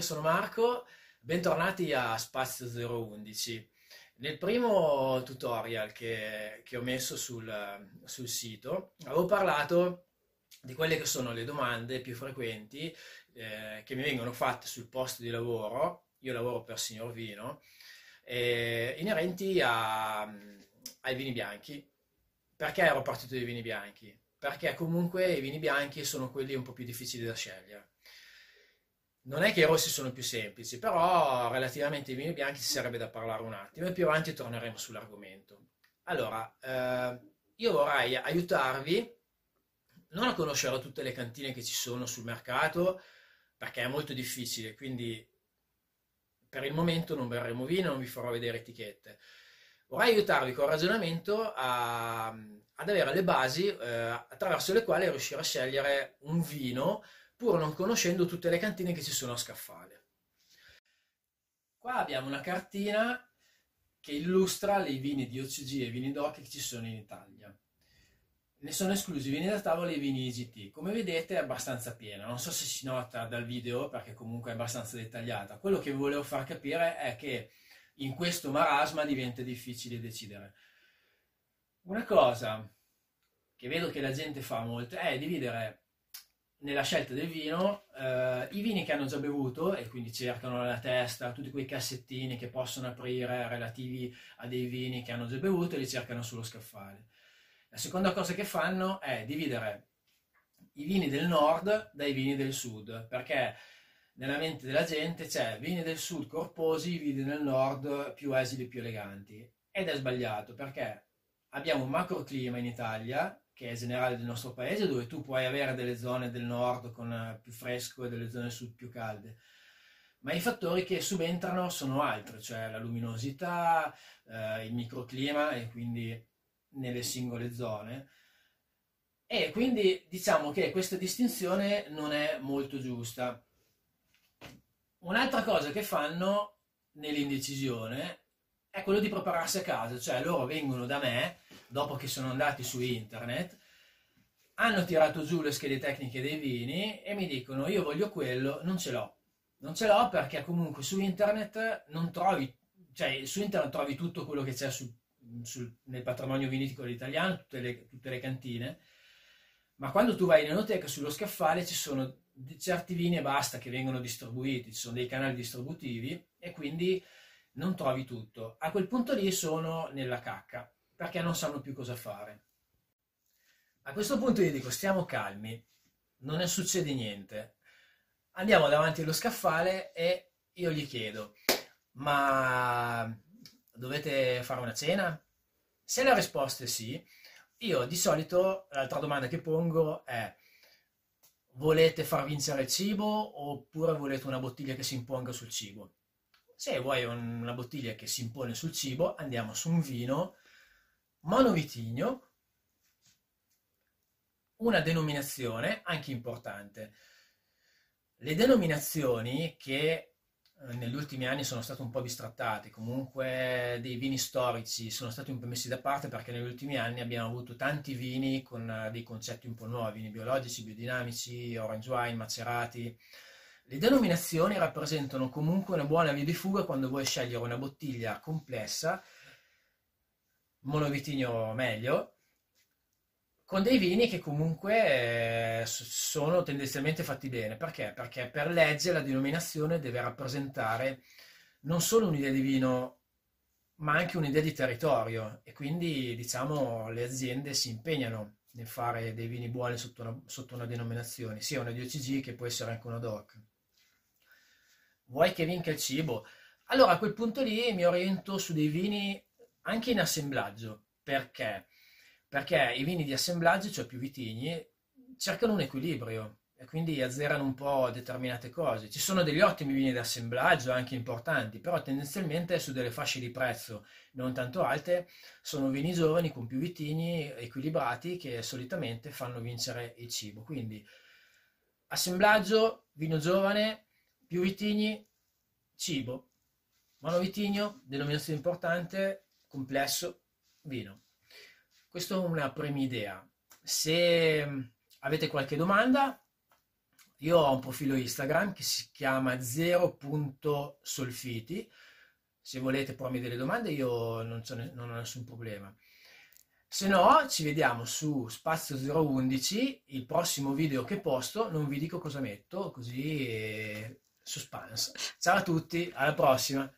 sono Marco, bentornati a Spazio 011. Nel primo tutorial che, che ho messo sul, sul, sito avevo parlato di quelle che sono le domande più frequenti eh, che mi vengono fatte sul posto di lavoro, io lavoro per Signor Vino, eh, inerenti a, ai vini bianchi. Perché ero partito dai vini bianchi? Perché comunque i vini bianchi sono quelli un po' più difficili da scegliere non è che i rossi sono più semplici, però relativamente ai vini bianchi ci sarebbe da parlare un attimo e più avanti torneremo sull'argomento. Allora, eh, io vorrei aiutarvi non a conoscere tutte le cantine che ci sono sul mercato, perché è molto difficile, quindi per il momento non berremo vino, non vi farò vedere etichette. Vorrei aiutarvi con ragionamento a, ad avere le basi eh, attraverso le quali riuscire a scegliere un vino pur non conoscendo tutte le cantine che ci sono a Scaffale. Qua abbiamo una cartina che illustra i vini di OCG e vini DOC che ci sono in Italia. Ne sono esclusi i vini da tavola e i vini IGT. Come vedete è abbastanza piena, non so se si nota dal video perché comunque è abbastanza dettagliata. Quello che volevo far capire è che in questo marasma diventa difficile decidere. Una cosa che vedo che la gente fa molto è dividere nella scelta del vino eh, i vini che hanno già bevuto e quindi cercano nella testa tutti quei cassettini che possono aprire relativi a dei vini che hanno già bevuto e li cercano sullo scaffale. La seconda cosa che fanno è dividere i vini del nord dai vini del sud, perché nella mente della gente c'è vini del sud corposi, vini del nord più esili, più eleganti. Ed è sbagliato perché abbiamo un macroclima in Italia che è generale del nostro paese, dove tu puoi avere delle zone del nord con eh, più fresco e delle zone sud più calde. Ma i fattori che subentrano sono altri, cioè la luminosità, eh, il microclima e quindi nelle singole zone. E quindi diciamo che questa distinzione non è molto giusta. Un'altra cosa che fanno nell'indecisione è quello di prepararsi a casa, cioè loro vengono da me dopo che sono andati su internet, hanno tirato giù le schede tecniche dei vini e mi dicono io voglio quello, non ce l'ho. Non ce l'ho perché comunque su internet non trovi, cioè su internet trovi tutto quello che c'è su, sul, nel patrimonio vinitico italiano, tutte le, tutte le cantine, ma quando tu vai in enoteca sullo scaffale ci sono certi vini e basta che vengono distribuiti, ci sono dei canali distributivi e quindi non trovi tutto. A quel punto lì sono nella cacca perché non sanno più cosa fare. A questo punto io dico stiamo calmi, non ne succede niente. Andiamo davanti allo scaffale e io gli chiedo, ma dovete fare una cena? Se la risposta è sì, io di solito l'altra domanda che pongo è volete far vincere il cibo oppure volete una bottiglia che si imponga sul cibo? Se vuoi una bottiglia che si impone sul cibo, andiamo su un vino monovitigno, una denominazione anche importante. Le denominazioni che eh, negli ultimi anni sono state un po' bistrattate, comunque dei vini storici sono stati un po' messi da parte perché negli ultimi anni abbiamo avuto tanti vini con eh, dei concetti un po' nuovi, vini biologici, biodinamici, orange wine, macerati. Le denominazioni rappresentano comunque una buona via di fuga quando vuoi scegliere una bottiglia complessa monovitigno meglio, con dei vini che comunque eh, sono tendenzialmente fatti bene. Perché? Perché per legge la denominazione deve rappresentare non solo un'idea di vino, ma anche un'idea di territorio e quindi diciamo le aziende si impegnano nel fare dei vini buoni sotto una, sotto una denominazione, sia una DOCG che può essere anche una DOC. Vuoi che vinca il cibo? Allora a quel punto lì mi oriento su dei vini anche in assemblaggio. Perché? Perché i vini di assemblaggio, cioè più vitigni, cercano un equilibrio e quindi azzerano un po' determinate cose. Ci sono degli ottimi vini di assemblaggio, anche importanti, però tendenzialmente su delle fasce di prezzo non tanto alte sono vini giovani con più vitigni equilibrati che solitamente fanno vincere il cibo. Quindi assemblaggio, vino giovane, più vitigni, cibo. Monovitigno, denominazione importante, complesso vino. Questa è una prima idea. Se avete qualche domanda, Io ho un profilo Instagram che si chiama zero.solfiti. Se volete pormi delle domande io non, non ho nessun problema. Se no, ci vediamo su Spazio 011, il prossimo video che posto, non vi dico cosa metto, così eh, suspense. Ciao a tutti, alla prossima!